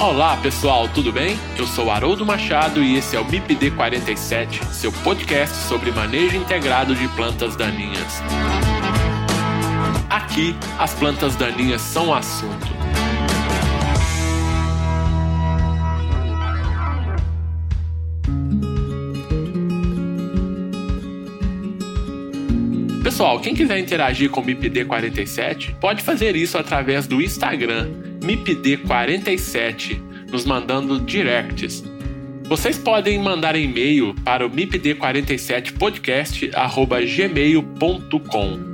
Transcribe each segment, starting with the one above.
Olá pessoal, tudo bem? Eu sou Haroldo Machado e esse é o MIPD 47, seu podcast sobre manejo integrado de plantas daninhas. Aqui, as plantas daninhas são assunto. Pessoal, quem quiser interagir com o MIPD 47 pode fazer isso através do Instagram MIPD47, nos mandando directs. Vocês podem mandar e-mail para o mipd47podcast@gmail.com.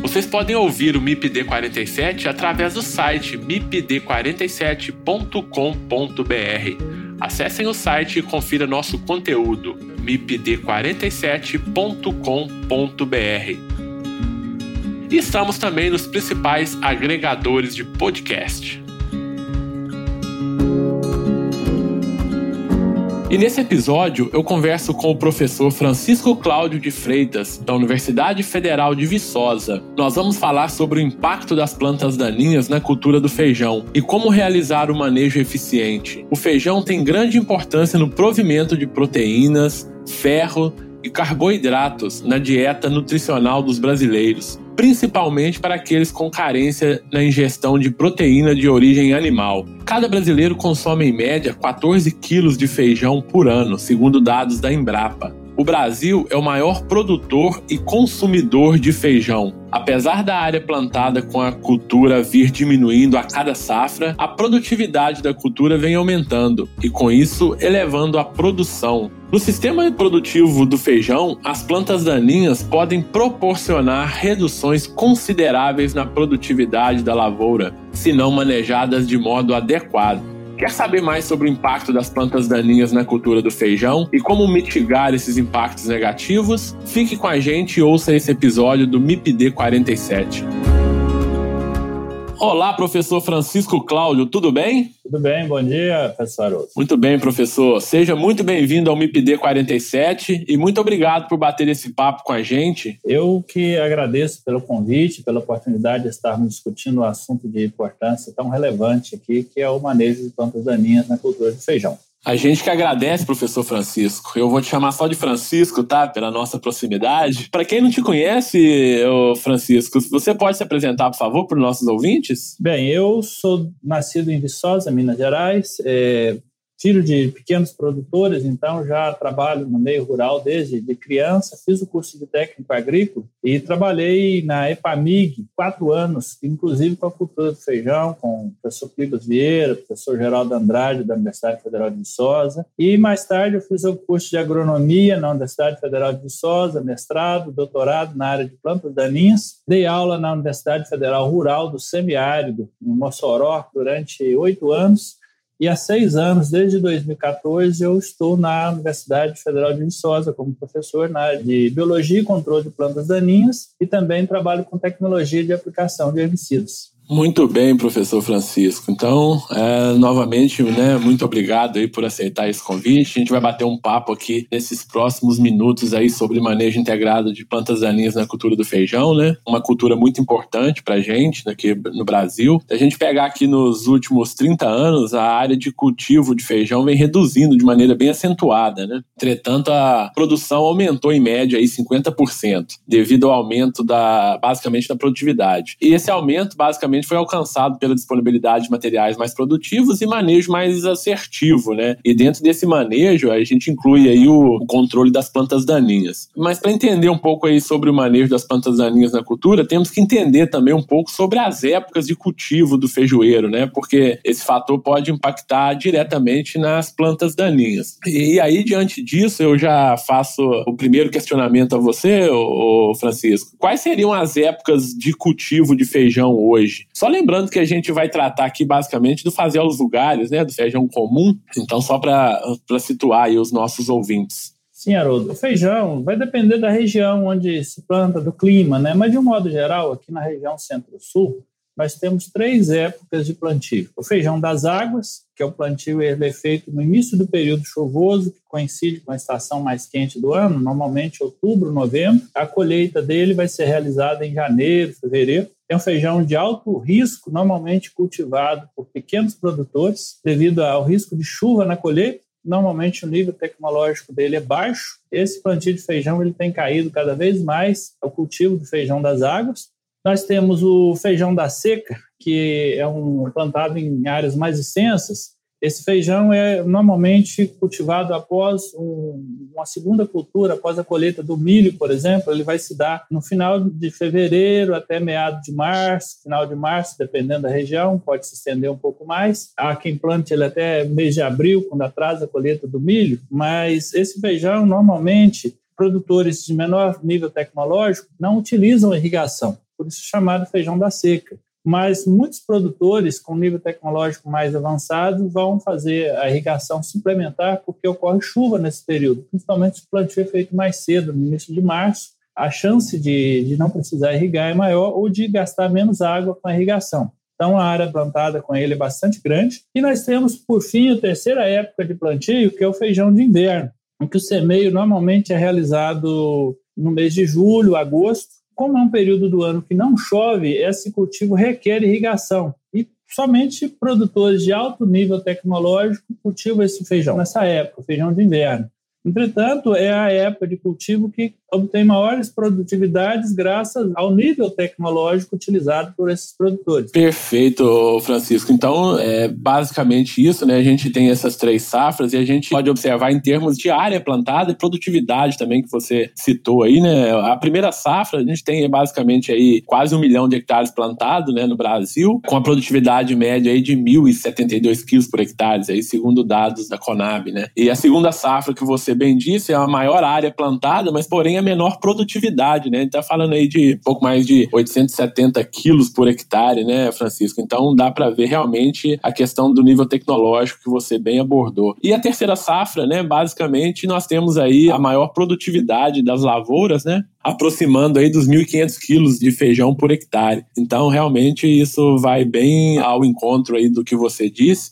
Vocês podem ouvir o MIPD 47 através do site mipd47.com.br. Acessem o site e confira nosso conteúdo mipd47.com.br. E estamos também nos principais agregadores de podcast. E nesse episódio eu converso com o professor Francisco Cláudio de Freitas, da Universidade Federal de Viçosa. Nós vamos falar sobre o impacto das plantas daninhas na cultura do feijão e como realizar o manejo eficiente. O feijão tem grande importância no provimento de proteínas, ferro e carboidratos na dieta nutricional dos brasileiros, principalmente para aqueles com carência na ingestão de proteína de origem animal. Cada brasileiro consome em média 14 quilos de feijão por ano, segundo dados da Embrapa. O Brasil é o maior produtor e consumidor de feijão. Apesar da área plantada com a cultura vir diminuindo a cada safra, a produtividade da cultura vem aumentando e, com isso, elevando a produção. No sistema produtivo do feijão, as plantas daninhas podem proporcionar reduções consideráveis na produtividade da lavoura, se não manejadas de modo adequado. Quer saber mais sobre o impacto das plantas daninhas na cultura do feijão e como mitigar esses impactos negativos? Fique com a gente e ouça esse episódio do MIPD 47. Olá, professor Francisco Cláudio, tudo bem? Tudo bem, bom dia, professor. Muito bem, professor. Seja muito bem-vindo ao MIPD 47 e muito obrigado por bater esse papo com a gente. Eu que agradeço pelo convite, pela oportunidade de estarmos discutindo um assunto de importância tão relevante aqui, que é o manejo de plantas daninhas na cultura do feijão. A gente que agradece, professor Francisco. Eu vou te chamar só de Francisco, tá? Pela nossa proximidade. Para quem não te conhece, Francisco, você pode se apresentar, por favor, para os nossos ouvintes? Bem, eu sou nascido em Viçosa, Minas Gerais. É, filho de pequenos produtores, então já trabalho no meio rural desde de criança. Fiz o curso de técnico agrícola e trabalhei na EPAMIG quatro anos, inclusive com a cultura do feijão, com o professor Pibas Vieira, professor Geraldo Andrade, da Universidade Federal de Viçosa. E mais tarde eu fiz o curso de agronomia na Universidade Federal de Viçosa, mestrado, doutorado na área de plantas daninhas. Dei aula na Universidade Federal Rural do Semiárido, em Mossoró, durante oito anos e há seis anos, desde 2014, eu estou na Universidade Federal de Viçosa como professor na área de Biologia e Controle de Plantas Daninhas e também trabalho com tecnologia de aplicação de herbicidas. Muito bem, professor Francisco. Então, é, novamente, né, muito obrigado aí por aceitar esse convite. A gente vai bater um papo aqui nesses próximos minutos aí sobre manejo integrado de plantas daninhas na cultura do feijão, né? Uma cultura muito importante para a gente aqui no Brasil. Se a gente pegar aqui nos últimos 30 anos, a área de cultivo de feijão vem reduzindo de maneira bem acentuada, né? Entretanto, a produção aumentou em média aí 50%, devido ao aumento da, basicamente, da produtividade. E esse aumento, basicamente, foi alcançado pela disponibilidade de materiais mais produtivos e manejo mais assertivo, né? E dentro desse manejo, a gente inclui aí o controle das plantas daninhas. Mas para entender um pouco aí sobre o manejo das plantas daninhas na cultura, temos que entender também um pouco sobre as épocas de cultivo do feijoeiro, né? Porque esse fator pode impactar diretamente nas plantas daninhas. E aí, diante disso, eu já faço o primeiro questionamento a você, Francisco. Quais seriam as épocas de cultivo de feijão hoje? Só lembrando que a gente vai tratar aqui basicamente do fazer aos lugares, né, do feijão comum. Então, só para situar os nossos ouvintes. Sim, Haroldo. O feijão vai depender da região onde se planta, do clima, né? Mas, de um modo geral, aqui na região centro-sul, nós temos três épocas de plantio. O feijão das águas, que é o plantio ele é feito no início do período chuvoso, que coincide com a estação mais quente do ano, normalmente outubro, novembro. A colheita dele vai ser realizada em janeiro, fevereiro. é um feijão de alto risco, normalmente cultivado por pequenos produtores, devido ao risco de chuva na colheita. Normalmente o nível tecnológico dele é baixo. Esse plantio de feijão ele tem caído cada vez mais ao cultivo do feijão das águas. Nós temos o feijão da seca, que é um plantado em áreas mais extensas, esse feijão é normalmente cultivado após um, uma segunda cultura, após a colheita do milho, por exemplo. Ele vai se dar no final de fevereiro até meado de março, final de março, dependendo da região, pode se estender um pouco mais. Há quem plante ele até mês de abril, quando atrasa a colheita do milho, mas esse feijão, normalmente, produtores de menor nível tecnológico não utilizam irrigação, por isso chamado feijão da seca mas muitos produtores com nível tecnológico mais avançado vão fazer a irrigação suplementar porque ocorre chuva nesse período, principalmente se o plantio é feito mais cedo, no início de março, a chance de, de não precisar irrigar é maior ou de gastar menos água com a irrigação. Então, a área plantada com ele é bastante grande. E nós temos, por fim, a terceira época de plantio, que é o feijão de inverno, em que o semeio normalmente é realizado no mês de julho, agosto, como é um período do ano que não chove, esse cultivo requer irrigação. E somente produtores de alto nível tecnológico cultivam esse feijão nessa época, feijão de inverno. Entretanto, é a época de cultivo que obtém maiores produtividades graças ao nível tecnológico utilizado por esses produtores. Perfeito, Francisco. Então, é basicamente isso, né? A gente tem essas três safras e a gente pode observar em termos de área plantada e produtividade também que você citou aí, né? A primeira safra a gente tem basicamente aí quase um milhão de hectares plantados, né, no Brasil, com a produtividade média aí de 1.072 quilos por hectare, aí segundo dados da Conab, né? E a segunda safra que você bem disse, é a maior área plantada, mas porém a menor produtividade, né? A gente tá falando aí de pouco mais de 870 quilos por hectare, né, Francisco? Então dá para ver realmente a questão do nível tecnológico que você bem abordou. E a terceira safra, né, basicamente nós temos aí a maior produtividade das lavouras, né? aproximando aí dos 1.500 quilos de feijão por hectare. Então, realmente, isso vai bem ao encontro aí do que você disse.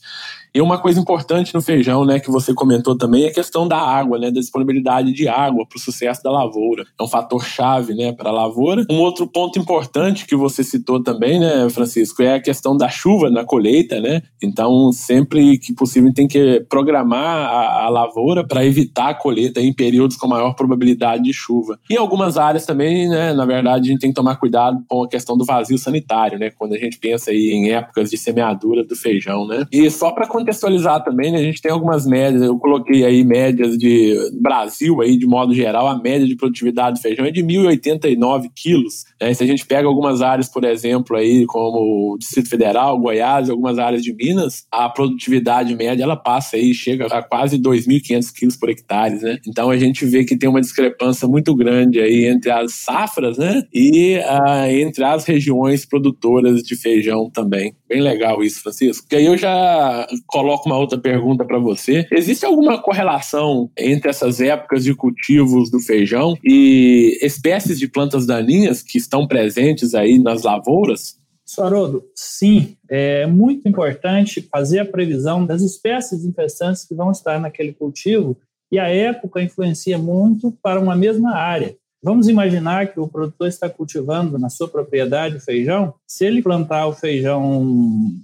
E uma coisa importante no feijão, né, que você comentou também, é a questão da água, né, da disponibilidade de água para o sucesso da lavoura. É um fator chave, né, para a lavoura. Um outro ponto importante que você citou também, né, Francisco, é a questão da chuva na colheita, né. Então, sempre que possível, tem que programar a, a lavoura para evitar a colheita em períodos com maior probabilidade de chuva. Em algumas áreas também, né, na verdade, a gente tem que tomar cuidado com a questão do vazio sanitário, né, quando a gente pensa aí em épocas de semeadura do feijão, né. E só para contextualizar também, né, a gente tem algumas médias, eu coloquei aí médias de Brasil aí de modo geral, a média de produtividade do feijão é de 1.089 quilos. Né? Se a gente pega algumas áreas, por exemplo, aí como o Distrito Federal, Goiás, algumas áreas de Minas, a produtividade média ela passa aí, chega a quase 2.500 quilos por hectare, né? Então a gente vê que tem uma discrepância muito grande aí entre as safras, né? E uh, entre as regiões produtoras de feijão também. Bem legal isso, Francisco. Que aí eu já coloco uma outra pergunta para você. Existe alguma correlação entre essas épocas de cultivos do feijão e espécies de plantas daninhas que estão presentes aí nas lavouras? Suarodo, sim, é muito importante fazer a previsão das espécies infestantes que vão estar naquele cultivo e a época influencia muito para uma mesma área. Vamos imaginar que o produtor está cultivando na sua propriedade feijão. Se ele plantar o feijão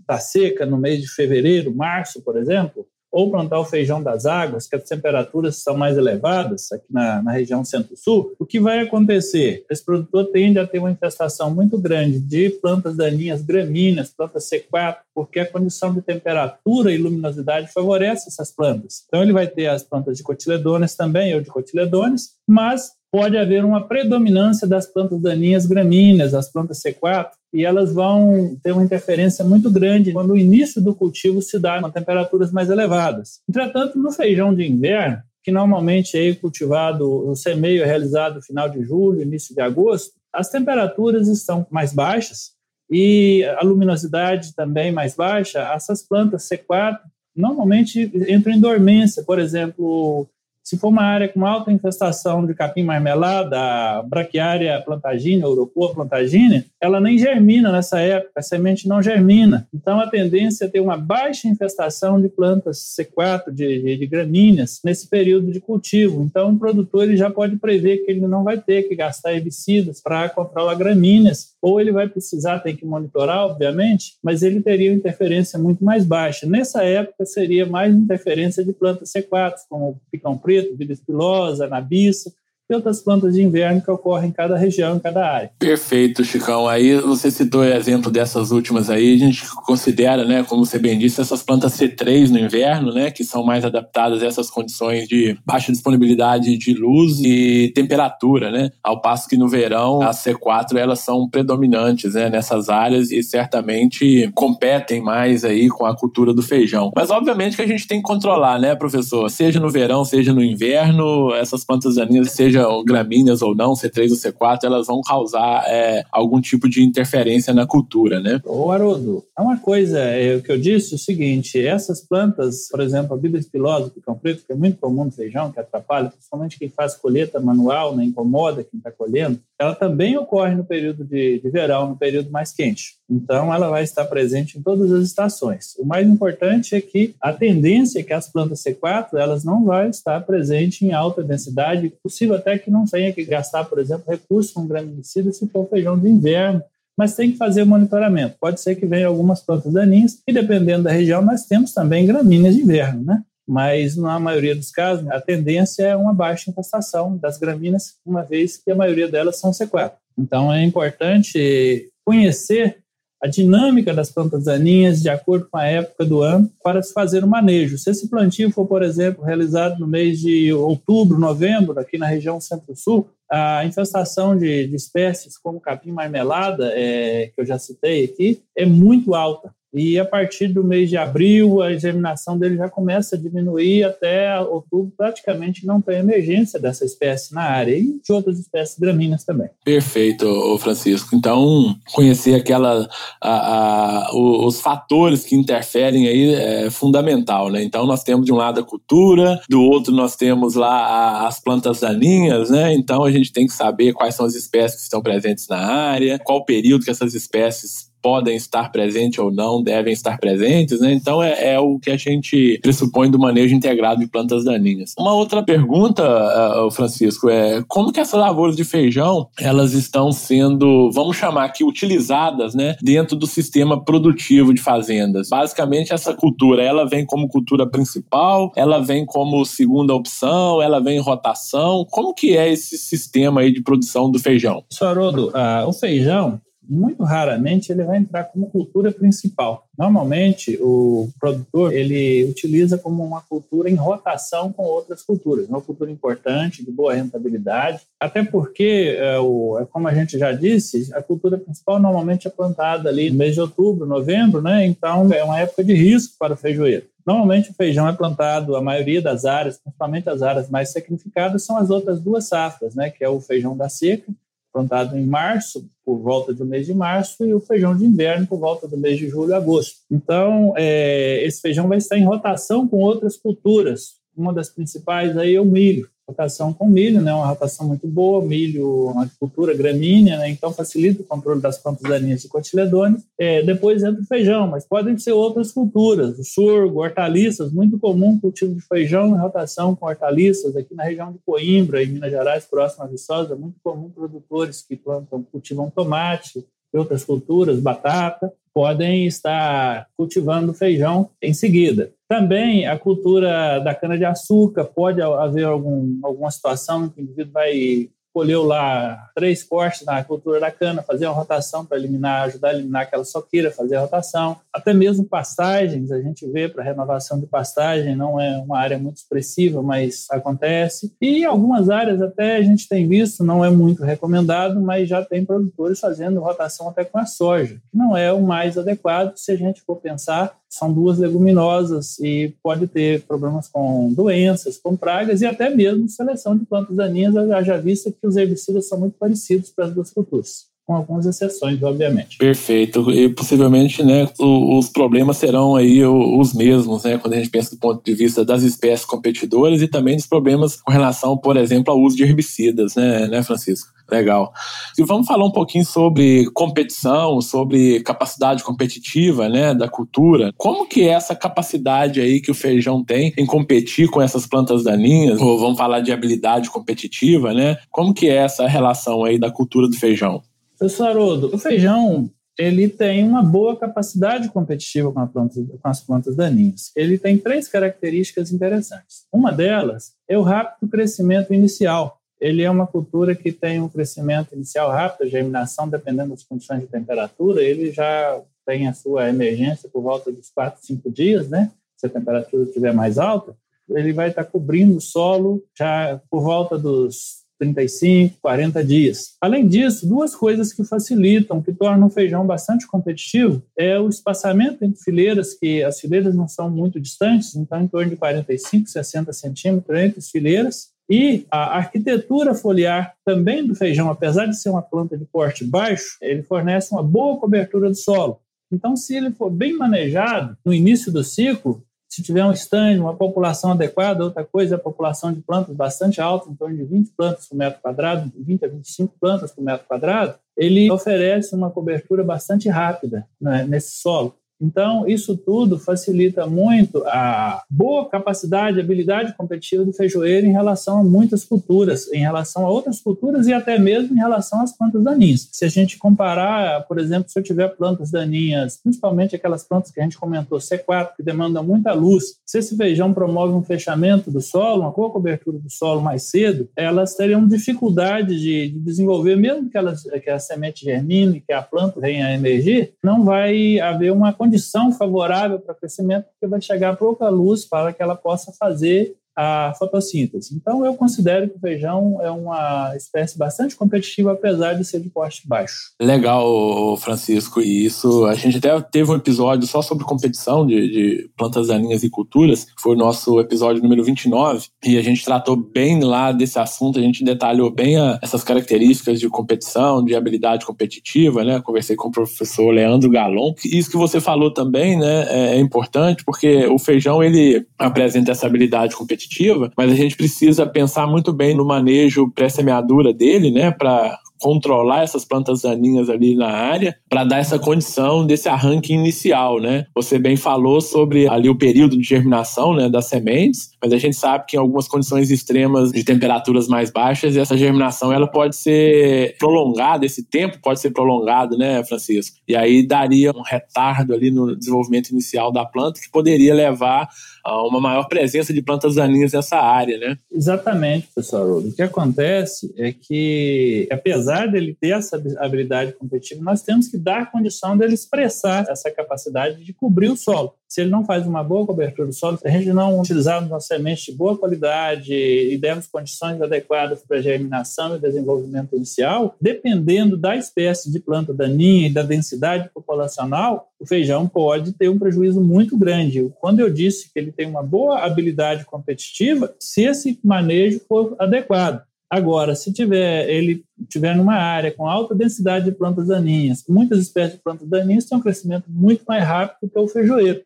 da seca no mês de fevereiro, março, por exemplo, ou plantar o feijão das águas, que as temperaturas são mais elevadas aqui na, na região centro-sul, o que vai acontecer? Esse produtor tende a ter uma infestação muito grande de plantas daninhas gramíneas, plantas C4, porque a condição de temperatura e luminosidade favorece essas plantas. Então ele vai ter as plantas de cotiledones também, ou de cotiledones, mas pode haver uma predominância das plantas daninhas gramíneas, as plantas C4, e elas vão ter uma interferência muito grande quando o início do cultivo se dá com temperaturas mais elevadas. Entretanto, no feijão de inverno, que normalmente é cultivado, o semeio é realizado no final de julho, início de agosto, as temperaturas estão mais baixas e a luminosidade também mais baixa. Essas plantas C4 normalmente entram em dormência, por exemplo, Se for uma área com alta infestação de capim marmelada, braquiária plantagine, uropoa plantagine, ela nem germina nessa época, a semente não germina. Então, a tendência é ter uma baixa infestação de plantas C4, de, de, de gramíneas, nesse período de cultivo. Então, o produtor ele já pode prever que ele não vai ter que gastar herbicidas para controlar gramíneas, ou ele vai precisar, tem que monitorar, obviamente, mas ele teria uma interferência muito mais baixa. Nessa época, seria mais interferência de plantas C4, como picão preto, vida espilosa, nabiça, e outras plantas de inverno que ocorrem em cada região, em cada área. Perfeito, Chicão. Aí você citou o exemplo dessas últimas aí, a gente considera, né, como você bem disse, essas plantas C3 no inverno, né, que são mais adaptadas a essas condições de baixa disponibilidade de luz e temperatura, né, ao passo que no verão as C4 elas são predominantes, né, nessas áreas e certamente competem mais aí com a cultura do feijão. Mas obviamente que a gente tem que controlar, né, professor? Seja no verão, seja no inverno, essas plantas daninhas, seja seja gramíneas ou não, C3 ou C4, elas vão causar é, algum tipo de interferência na cultura, né? Ô, Haroldo, é uma coisa, é, o que eu disse, o seguinte, essas plantas, por exemplo, a Bíblia espilosa, picão preto, que é muito comum no feijão, que atrapalha, principalmente quem faz colheita manual, né, incomoda quem está colhendo, ela também ocorre no período de, de verão, no período mais quente. Então, ela vai estar presente em todas as estações. O mais importante é que a tendência é que as plantas C4 elas não vão estar presentes em alta densidade, possível até que não tenha que gastar, por exemplo, recursos com graminicida se for feijão de inverno, mas tem que fazer o monitoramento. Pode ser que venha algumas plantas daninhas e, dependendo da região, nós temos também gramíneas de inverno, né? Mas, na maioria dos casos, a tendência é uma baixa infestação das gramíneas, uma vez que a maioria delas são C4. Então, é importante conhecer a dinâmica das plantas daninhas de acordo com a época do ano para se fazer o manejo. Se esse plantio for, por exemplo, realizado no mês de outubro, novembro, aqui na região centro-sul, a infestação de, de, espécies como capim marmelada, é, que eu já citei aqui, é muito alta e a partir do mês de abril a germinação dele já começa a diminuir até outubro praticamente não tem emergência dessa espécie na área e de outras espécies gramíneas também. Perfeito, Francisco. Então conhecer aquela a, a, os fatores que interferem aí é fundamental, né? Então nós temos de um lado a cultura, do outro nós temos lá as plantas daninhas, né? Então a gente tem que saber quais são as espécies que estão presentes na área, qual o período que essas espécies podem estar presentes ou não devem estar presentes, né? Então é, é, o que a gente pressupõe do manejo integrado de plantas daninhas. Uma outra pergunta, uh, Francisco, é como que essas lavouras de feijão elas estão sendo, vamos chamar aqui, utilizadas, né, dentro do sistema produtivo de fazendas? Basicamente essa cultura, ela vem como cultura principal, ela vem como segunda opção, ela vem em rotação. Como que é esse sistema aí de produção do feijão? Haroldo, uh, o feijão muito raramente ele vai entrar como cultura principal. Normalmente o produtor ele utiliza como uma cultura em rotação com outras culturas, uma cultura importante de boa rentabilidade, até porque é, é como a gente já disse, a cultura principal normalmente é plantada ali no mês de outubro, novembro, né? Então é uma época de risco para o feijoeiro. Normalmente o feijão é plantado, a maioria das áreas, principalmente as áreas mais significadas, são as outras duas safras, né? Que é o feijão da seca plantado em março, por volta do mês de março, e o feijão de inverno por volta do mês de julho agosto. Então, é, esse feijão vai estar em rotação com outras culturas. Uma das principais aí é o milho rotação com milho, né, uma rotação muito boa, milho, agricultura gramínea, né, então facilita o controle das plantas daninhas e cotiledones. É, depois entra o feijão, mas podem ser outras culturas, o sorgo, hortaliças, muito comum cultivo de feijão em rotação com hortaliças, aqui na região de Coimbra, em Minas Gerais, próximo a Viçosa, muito comum produtores que plantam, cultivam tomate, outras culturas, batata, podem estar cultivando feijão em seguida. Também a cultura da cana-de-açúcar, pode haver algum, alguma situação em que o indivíduo vai colheu lá três cortes na cultura da cana, fazer uma rotação para eliminar, ajudar a eliminar aquela soqueira, fazer a rotação. Até mesmo pastagens, a gente vê para renovação de pastagem, não é uma área muito expressiva, mas acontece. E algumas áreas até a gente tem visto, não é muito recomendado, mas já tem produtores fazendo rotação até com a soja, que não é o mais adequado se a gente for pensar são duas leguminosas e pode ter problemas com doenças, com pragas e até mesmo seleção de plantas daninhas, já vista que os herbicidas são muito parecidos para as duas culturas. com algumas exceções, obviamente. Perfeito. E possivelmente, né, os problemas serão aí os mesmos, né, quando a gente pensa do ponto de vista das espécies competidoras e também dos problemas com relação, por exemplo, ao uso de herbicidas, né, né Francisco? Legal. E vamos falar um pouquinho sobre competição, sobre capacidade competitiva, né, da cultura. Como que é essa capacidade aí que o feijão tem em competir com essas plantas daninhas? Ou vamos falar de habilidade competitiva, né? Como que é essa relação aí da cultura do feijão? Professor Haroldo, o feijão ele tem uma boa capacidade competitiva com, planta, com, as plantas daninhas. Ele tem três características interessantes. Uma delas é o rápido crescimento inicial ele é uma cultura que tem um crescimento inicial rápido, a germinação, dependendo das condições de temperatura, ele já tem a sua emergência por volta dos 4, 5 dias, né? Se a temperatura estiver mais alta, ele vai estar cobrindo o solo já por volta dos 35, 40 dias. Além disso, duas coisas que facilitam, que tornam o feijão bastante competitivo, é o espaçamento entre fileiras, que as fileiras não são muito distantes, então em torno de 45, 60 centímetros entre as fileiras, e a arquitetura foliar também do feijão, apesar de ser uma planta de porte baixo, ele fornece uma boa cobertura do solo. Então, se ele for bem manejado no início do ciclo, se tiver um stand, uma população adequada, outra coisa é a população de plantas bastante alta, em torno de 20 plantas por metro quadrado, 20 a 25 plantas por metro quadrado, ele oferece uma cobertura bastante rápida né, nesse solo. Então, isso tudo facilita muito a boa capacidade, habilidade competitiva do feijoeiro em relação a muitas culturas, em relação a outras culturas e até mesmo em relação às plantas daninhas. Se a gente comparar, por exemplo, se eu tiver plantas daninhas, principalmente aquelas plantas que a gente comentou, C4, que demandam muita luz, se esse feijão promove um fechamento do solo, uma boa cobertura do solo mais cedo, elas teriam dificuldade de, de desenvolver, mesmo que, elas, que a semente germine, que a planta venha a emergir, não vai haver uma condição condição favorável para crescimento, porque vai chegar pouca luz para que ela possa fazer a fotossíntese. Então, eu considero que o feijão é uma espécie bastante competitiva, apesar de ser de porte baixo. Legal, Francisco. E isso, a gente até teve um episódio só sobre competição de, de plantas daninhas e culturas, foi o nosso episódio número 29, e a gente tratou bem lá desse assunto, a gente detalhou bem a, essas características de competição, de habilidade competitiva, né? Conversei com o professor Leandro Galon. Isso que você falou também, né, é, é importante, porque o feijão, ele apresenta essa habilidade competitiva competitiva, mas a gente precisa pensar muito bem no manejo pré-semeadura dele, né, para controlar essas plantas daninhas ali na área para dar essa condição desse arranque inicial, né? Você bem falou sobre ali o período de germinação, né, das sementes, mas a gente sabe que em algumas condições extremas de temperaturas mais baixas, essa germinação ela pode ser prolongada, esse tempo pode ser prolongado, né, Francisco? E aí daria um retardo ali no desenvolvimento inicial da planta que poderia levar uma maior presença de plantas daninhas nessa área, né? Exatamente, professor. O que acontece é que, apesar dele ter essa habilidade competitiva, nós temos que dar condição dele expressar essa capacidade de cobrir o solo se ele não faz uma boa cobertura do solo, se a gente não utilizar uma semente de boa qualidade e dermos condições adequadas para germinação e desenvolvimento inicial, dependendo da espécie de planta daninha e da densidade populacional, o feijão pode ter um prejuízo muito grande. Quando eu disse que ele tem uma boa habilidade competitiva, se esse manejo for adequado. Agora, se tiver ele tiver numa área com alta densidade de plantas daninhas, muitas espécies de plantas daninhas têm um crescimento muito mais rápido que o feijoeiro.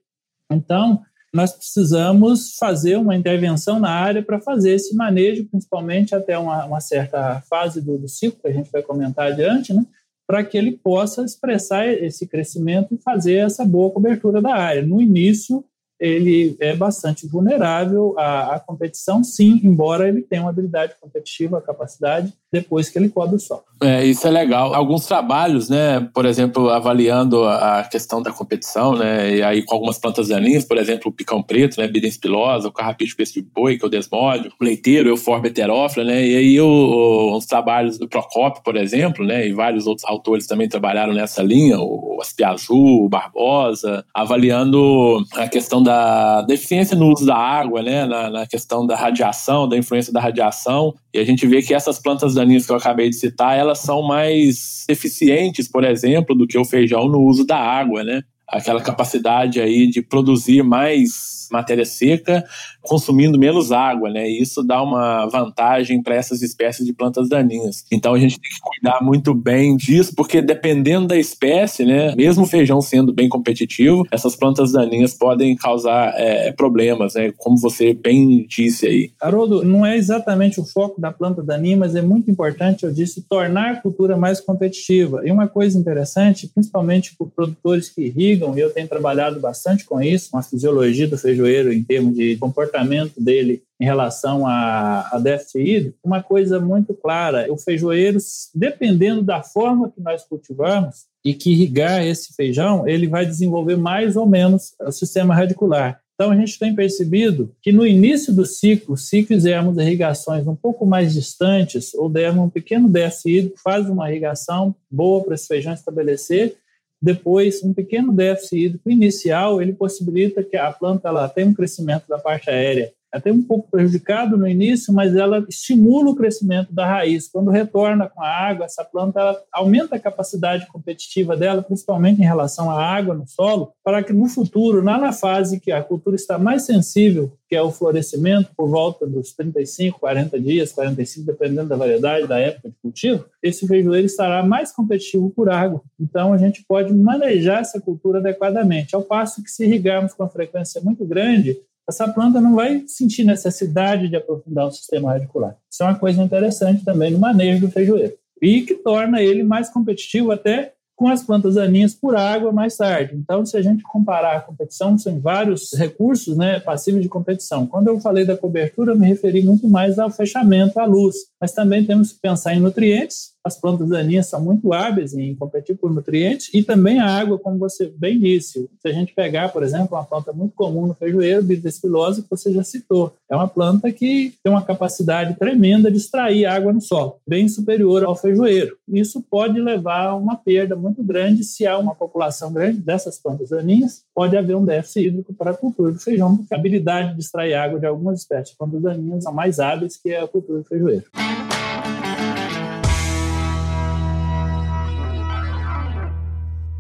Então, nós precisamos fazer uma intervenção na área para fazer esse manejo, principalmente até uma, uma certa fase do, do, ciclo, que a gente vai comentar adiante, né? para que ele possa expressar esse crescimento e fazer essa boa cobertura da área. No início, ele é bastante vulnerável à, à, competição, sim, embora ele tenha uma habilidade competitiva, capacidade, depois que ele cobre o solo. É, isso é legal. Alguns trabalhos, né, por exemplo, avaliando a questão da competição, né, e aí com algumas plantas daninhas, por exemplo, o picão preto, né, bidens pilosa, o carrapicho peixe de boi, que é o desmódio, o leiteiro, o heterófila, né, e aí o, os trabalhos do Procopio, por exemplo, né, e vários outros autores também trabalharam nessa linha, o Aspiazul, o Barbosa, avaliando a questão da deficiência no uso da água, né, na, na, questão da radiação, da influência da radiação, e a gente vê que essas plantas daninhas que eu acabei de citar, elas são mais eficientes, por exemplo, do que o feijão no uso da água, né? Aquela capacidade aí de produzir mais matéria seca, consumindo menos água, né? E isso dá uma vantagem para essas espécies de plantas daninhas. Então a gente tem que cuidar muito bem disso, porque dependendo da espécie, né? Mesmo o feijão sendo bem competitivo, essas plantas daninhas podem causar é, problemas, né? Como você bem disse aí. Haroldo, não é exatamente o foco da planta daninha, mas é muito importante, eu disse, tornar a cultura mais competitiva. E uma coisa interessante, principalmente para produtores que irrigam, e eu tenho trabalhado bastante com isso, com a fisiologia do feijoeiro em termos de comportamento dele em relação a, a déficit hídrico, uma coisa muito clara, o feijoeiro, dependendo da forma que nós cultivamos e que irrigar esse feijão, ele vai desenvolver mais ou menos o sistema radicular. Então, a gente tem percebido que no início do ciclo, se fizermos irrigações um pouco mais distantes ou dermos um pequeno déficit hídrico, faz uma irrigação boa para esse feijão estabelecer, depois, um pequeno déficit hídrico inicial, ele possibilita que a planta ela tenha um crescimento da parte aérea até um pouco prejudicado no início, mas ela estimula o crescimento da raiz. Quando retorna com a água, essa planta aumenta a capacidade competitiva dela, principalmente em relação à água no solo, para que no futuro, lá na fase que a cultura está mais sensível, que é o florescimento, por volta dos 35, 40 dias, 45, dependendo da variedade, da época de cultivo, esse feijoeiro estará mais competitivo por água. Então, a gente pode manejar essa cultura adequadamente. Ao passo que, se irrigarmos com uma frequência muito grande, essa planta não vai sentir necessidade de aprofundar o sistema radicular. Isso é uma coisa interessante também no manejo do feijoeiro. E que torna ele mais competitivo até com as plantas daninhas por água mais tarde. Então, se a gente comparar a competição, são vários recursos né, passíveis de competição. Quando eu falei da cobertura, eu me referi muito mais ao fechamento, à luz. Mas também temos que pensar em nutrientes, as plantas daninhas são muito hábeis em competir por nutrientes e também a água, como você bem disse. Se a gente pegar, por exemplo, uma planta muito comum no feijoeiro, bidespilose, que você já citou, é uma planta que tem uma capacidade tremenda de extrair água no solo, bem superior ao feijoeiro. Isso pode levar a uma perda muito grande se há uma população grande dessas plantas daninhas, pode haver um déficit hídrico para a cultura do feijão, porque a habilidade de extrair água de algumas espécies de plantas daninhas são mais hábeis que a cultura do feijoeiro.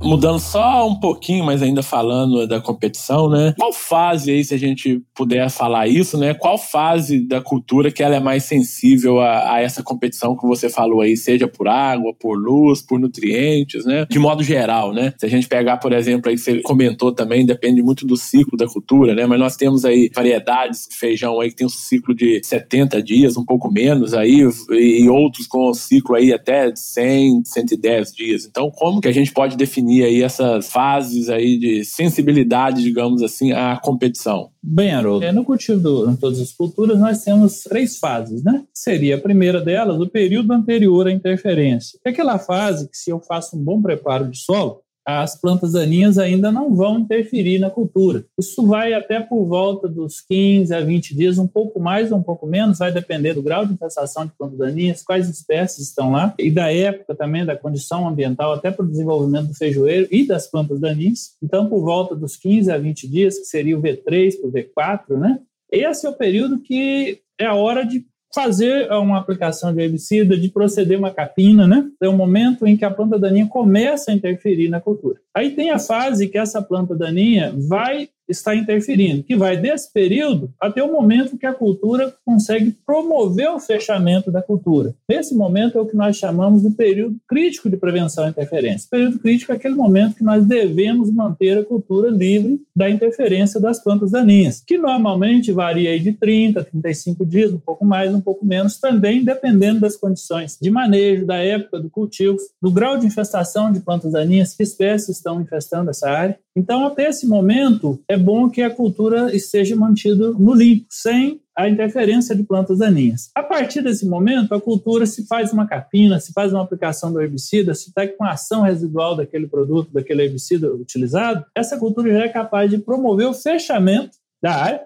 Mudando só um pouquinho, mas ainda falando da competição, né? Qual fase aí, se a gente puder falar isso, né? Qual fase da cultura que ela é mais sensível a, a essa competição que você falou aí, seja por água, por luz, por nutrientes, né? De modo geral, né? Se a gente pegar, por exemplo, aí você comentou também, depende muito do ciclo da cultura, né? Mas nós temos aí variedades de feijão aí que tem um ciclo de 70 dias, um pouco menos aí, e outros com um ciclo aí até 100, 110 dias. Então, como que a gente pode definir definir aí essas fases aí de sensibilidade, digamos assim, à competição? Bem, Haroldo, é, no cultivo do, em todas as culturas nós temos três fases, né? Seria a primeira delas o período anterior à interferência. É aquela fase que se eu faço um bom preparo de solo, as plantas daninhas ainda não vão interferir na cultura. Isso vai até por volta dos 15 a 20 dias, um pouco mais ou um pouco menos, vai depender do grau de infestação de plantas daninhas, quais espécies estão lá, e da época também, da condição ambiental, até para o desenvolvimento do feijoeiro e das plantas daninhas. Então, por volta dos 15 a 20 dias, que seria o V3 para o V4, né? Esse é o período que é a hora de fazer uma aplicação de herbicida, de proceder uma capina, né? É o momento em que a planta daninha começa a interferir na cultura. Aí tem a fase que essa planta daninha vai está interferindo, que vai desse período até o momento que a cultura consegue promover o fechamento da cultura. Nesse momento é o que nós chamamos de período crítico de prevenção à interferência. O período crítico é aquele momento que nós devemos manter a cultura livre da interferência das plantas daninhas, que normalmente varia de 30 a 35 dias, um pouco mais, um pouco menos, também dependendo das condições de manejo, da época do cultivo, do grau de infestação de plantas daninhas, que espécies estão infestando essa área. Então, até esse momento, é bom que a cultura esteja mantida no limpo, sem a interferência de plantas daninhas. A partir desse momento, a cultura se faz uma capina, se faz uma aplicação do herbicida, se está com a ação residual daquele produto, daquele herbicida utilizado, essa cultura já é capaz de promover o fechamento da área.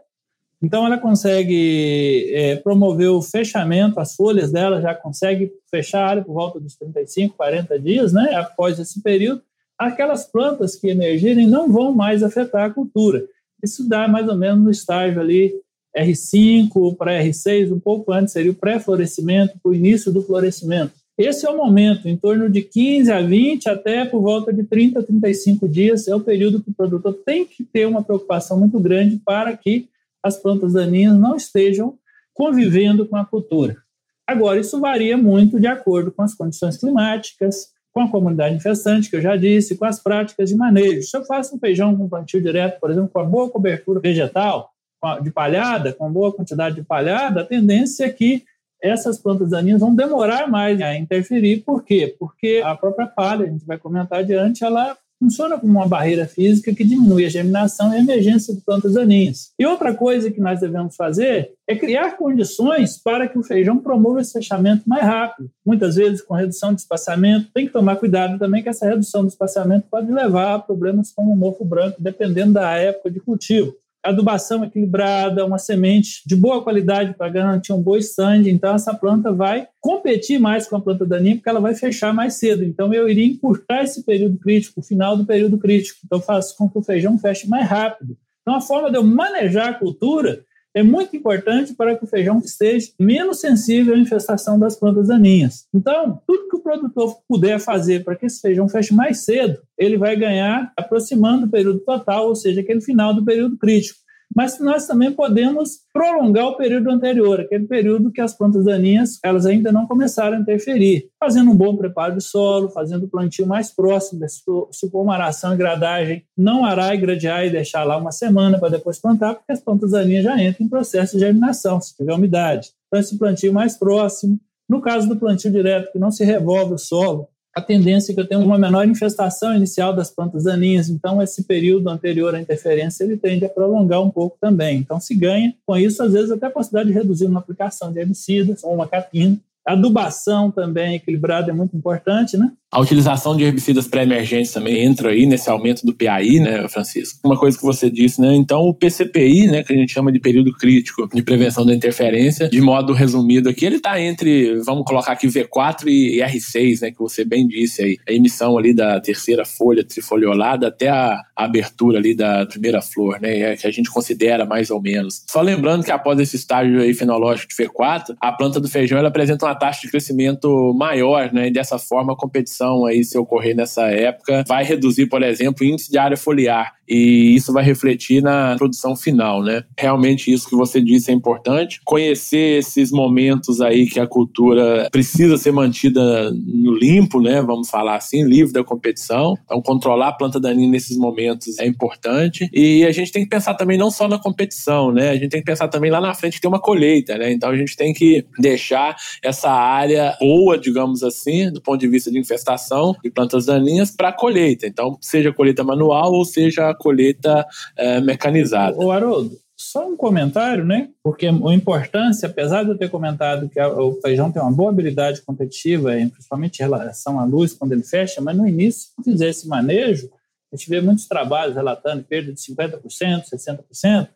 Então, ela consegue é, promover o fechamento, as folhas dela já consegue fechar a área por volta dos 35, 40 dias, né, após esse período, aquelas plantas que emergirem não vão mais afetar a cultura. Isso dá mais ou menos no estágio ali R5 para R6, um pouco antes seria o pré-florescimento, o início do florescimento. esse é o momento, em torno de 15 a 20, até por volta de 30 a 35 dias, é o período que o produtor tem que ter uma preocupação muito grande para que as plantas daninhas não estejam convivendo com a cultura. Agora, isso varia muito de acordo com as condições climáticas, com a comunidade infestante, que eu já disse, com as práticas de manejo. Se eu faço um feijão com plantio direto, por exemplo, com a boa cobertura vegetal, de palhada, com boa quantidade de palhada, a tendência é que essas plantas daninhas vão demorar mais a interferir. Por quê? Porque a própria palha, a gente vai comentar adiante, ela funciona como uma barreira física que diminui a germinação e a emergência de plantas daninhas. E outra coisa que nós devemos fazer é criar condições para que o feijão promova esse fechamento mais rápido. Muitas vezes com redução de espaçamento, tem que tomar cuidado também que essa redução do espaçamento pode levar a problemas como o mofo branco, dependendo da época de cultivo adubação equilibrada, uma semente de boa qualidade para garantir um bom stand. Então, essa planta vai competir mais com a planta daninha porque ela vai fechar mais cedo. Então, eu iria encurtar esse período crítico, o final do período crítico. Então, faço com que o feijão feche mais rápido. Então, a forma de eu manejar a cultura é muito importante para que o feijão esteja menos sensível à infestação das plantas daninhas. Então, tudo que o produtor puder fazer para que esse feijão feche mais cedo, ele vai ganhar aproximando o período total, ou seja, aquele final do período crítico mas nós também podemos prolongar o período anterior, aquele período que as plantas daninhas elas ainda não começaram a interferir, fazendo um bom preparo de solo, fazendo o plantio mais próximo, se for uma aração e gradagem, não arar e gradear e deixar lá uma semana para depois plantar, porque as plantas daninhas já entram em processo de germinação, se tiver umidade. Então, esse plantio mais próximo. No caso do plantio direto, que não se revolve o solo, a tendência é que eu tenha uma menor infestação inicial das plantas daninhas, então esse período anterior à interferência ele tende a prolongar um pouco também. Então se ganha com isso, às vezes, até a possibilidade de reduzir uma aplicação de herbicidas ou uma capina. Adubação também equilibrada é muito importante, né? A utilização de herbicidas pré-emergentes também entra aí nesse aumento do PAI, né, Francisco? Uma coisa que você disse, né? Então, o PCPI, né, que a gente chama de período crítico de prevenção da interferência, de modo resumido aqui, ele está entre, vamos colocar aqui, V4 e R6, né, que você bem disse aí. A emissão ali da terceira folha trifoliolada até a abertura ali da primeira flor, né, é que a gente considera mais ou menos. Só lembrando que após esse estágio aí fenológico de V4, a planta do feijão ela apresenta uma taxa de crescimento maior, né, e dessa forma a competição aí, se ocorrer nessa época, vai reduzir, por exemplo, o índice de área foliar e isso vai refletir na produção final, né? Realmente isso que você disse é importante. Conhecer esses momentos aí que a cultura precisa ser mantida no limpo, né? Vamos falar assim, livre da competição. Então, controlar a planta daninha nesses momentos é importante. E a gente tem que pensar também não só na competição, né? A gente tem que pensar também lá na frente que tem uma colheita, né? Então, a gente tem que deixar essa área boa, digamos assim, do ponto de vista de infestação de plantas daninhas para a colheita. Então, seja colheita manual ou seja colheita é, mecanizada. O Haroldo, só um comentário, né? Porque a importância, apesar de eu ter comentado que o feijão tem uma boa habilidade competitiva, principalmente em relação à luz quando ele fecha, mas no início, se fizer esse manejo, a gente vê muitos trabalhos relatando perda de 50%, 60%.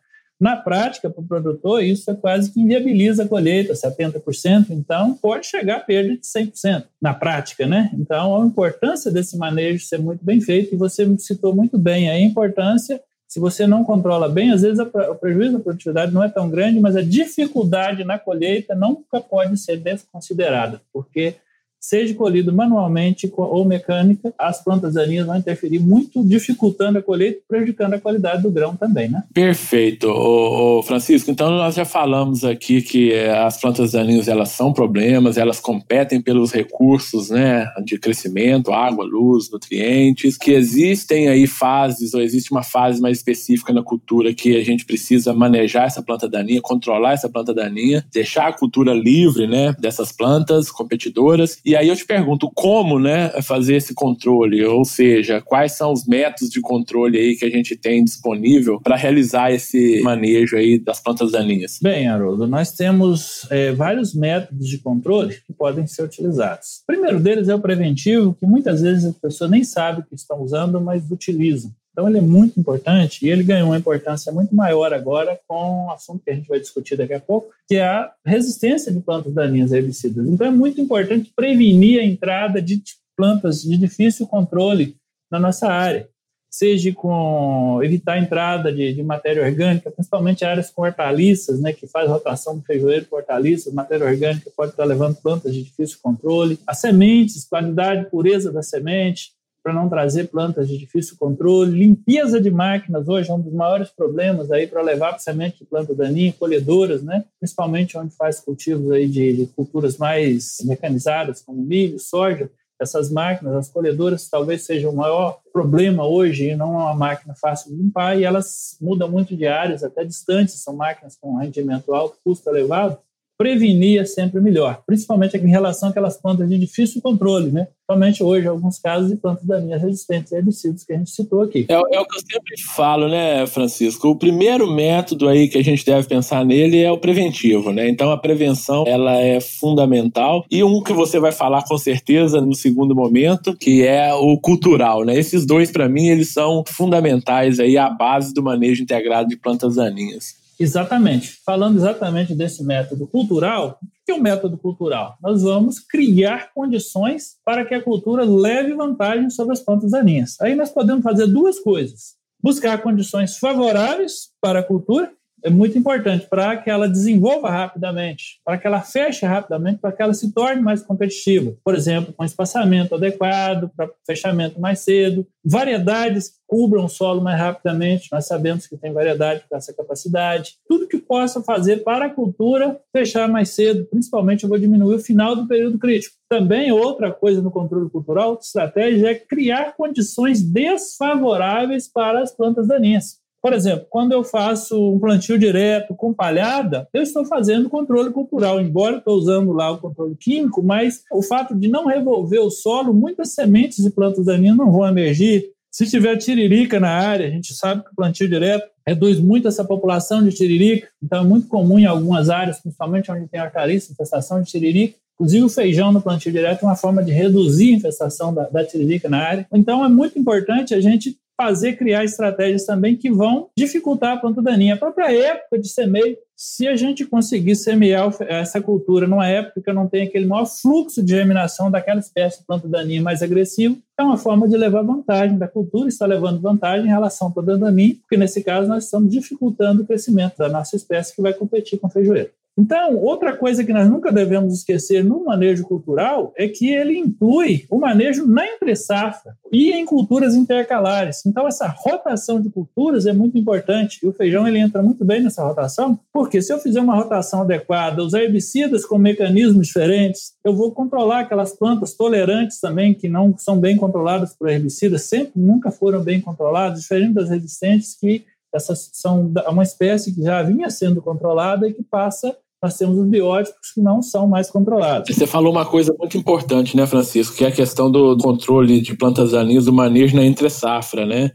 Na prática, para o produtor, isso é quase que inviabiliza a colheita, 70%, então pode chegar a perda de 100% na prática, né? Então, a importância desse manejo ser muito bem feito, e você citou muito bem a importância, se você não controla bem, às vezes o prejuízo da produtividade não é tão grande, mas a dificuldade na colheita nunca pode ser desconsiderada, porque seja colhido manualmente ou mecânica, as plantas daninhas vão interferir muito, dificultando a colheita e prejudicando a qualidade do grão também, né? Perfeito, ô, ô Francisco. Então nós já falamos aqui que eh, as plantas daninhas elas são problemas, elas competem pelos recursos, né, de crescimento, água, luz, nutrientes, que existem aí fases ou existe uma fase mais específica na cultura que a gente precisa manejar essa planta daninha, controlar essa planta daninha, deixar a cultura livre, né, dessas plantas competidoras e e aí eu te pergunto como, né, fazer esse controle, ou seja, quais são os métodos de controle aí que a gente tem disponível para realizar esse manejo aí das plantas daninhas? Bem, Haroldo, nós temos é, vários métodos de controle que podem ser utilizados. O primeiro deles é o preventivo, que muitas vezes a pessoa nem sabe que estão usando, mas utilizam. Então, ele é muito importante e ele ganhou uma importância muito maior agora com o assunto que a gente vai discutir daqui a pouco, que é a resistência de plantas daninhas a herbicidas. Então, é muito importante prevenir a entrada de plantas de difícil controle na nossa área. seja com evitar a entrada de, de, matéria orgânica, principalmente áreas com hortaliças, né, que faz rotação do feijoeiro com hortaliças, matéria orgânica pode estar levando plantas de difícil controle. As sementes, qualidade, pureza da semente, para não trazer plantas de difícil controle. Limpeza de máquinas hoje é um dos maiores problemas aí para levar semente de planta daninha, colhedoras, né? principalmente onde faz cultivos aí de, de culturas mais mecanizadas, como milho, soja essas máquinas, as colhedoras, talvez seja o maior problema hoje, e não é uma máquina fácil de limpar, e elas mudam muito de áreas, até distantes, são máquinas com rendimento alto, custo elevado, prevenir é sempre melhor, principalmente em relação àquelas plantas de difícil controle, né? Somente hoje, alguns casos de plantas daninhas resistentes a herbicidas que a gente citou aqui. É, é, o que eu sempre falo, né, Francisco? O primeiro método aí que a gente deve pensar nele é o preventivo, né? Então a prevenção ela é fundamental e um que você vai falar com certeza no segundo momento, que é o cultural, né? Esses dois para mim eles são fundamentais aí à base do manejo integrado de plantas daninhas. Exatamente. Falando exatamente desse método cultural, o que é o um método cultural? Nós vamos criar condições para que a cultura leve vantagem sobre as plantas daninhas. Aí nós podemos fazer duas coisas: buscar condições favoráveis para a cultura é muito importante para que ela desenvolva rapidamente, para que ela feche rapidamente, para que ela se torne mais competitiva. Por exemplo, com espaçamento adequado, para fechamento mais cedo, variedades que cubram o solo mais rapidamente. Nós sabemos que tem variedade com essa capacidade. Tudo que possa fazer para a cultura fechar mais cedo, principalmente eu vou diminuir o final do período crítico. Também outra coisa no controle cultural, outra estratégia é criar condições desfavoráveis para as plantas daninhas. Por exemplo, quando eu faço um plantio direto com palhada, eu estou fazendo controle cultural, embora eu estou usando lá o controle químico, mas o fato de não revolver o solo, muitas sementes de plantas daninhas não vão emergir. Se tiver tiririca na área, a gente sabe que o plantio direto reduz muito essa população de tiririca, então é muito comum em algumas áreas, principalmente onde tem hortaliça, infestação de tiririca, Inclusive, o feijão no plantio direto é uma forma de reduzir a infestação da, da tiririca na área. Então, é muito importante a gente fazer, criar estratégias também que vão dificultar a planta daninha. A própria época de semeio, se a gente conseguir semear essa cultura numa época que não tem aquele maior fluxo de germinação daquela espécie de planta daninha mais agressivo, é uma forma de levar vantagem da cultura, está levando vantagem em relação à planta daninha, porque nesse caso nós estamos dificultando o crescimento da nossa espécie que vai competir com o feijoeiro. Então, outra coisa que nós nunca devemos esquecer no manejo cultural é que ele inclui o manejo na entre-safra e em culturas intercalares. Então, essa rotação de culturas é muito importante e o feijão ele entra muito bem nessa rotação, porque se eu fizer uma rotação adequada, usar herbicidas com mecanismos diferentes, eu vou controlar aquelas plantas tolerantes também que não são bem controladas por herbicidas, sempre nunca foram bem controladas, diferente das resistentes que essas são uma espécie que já vinha sendo controlada e que passa nós temos os bióticos que não são mais controlados. Você falou uma coisa muito importante, né, Francisco, que é a questão do controle de plantas daninhas, do manejo na entre-safra, né?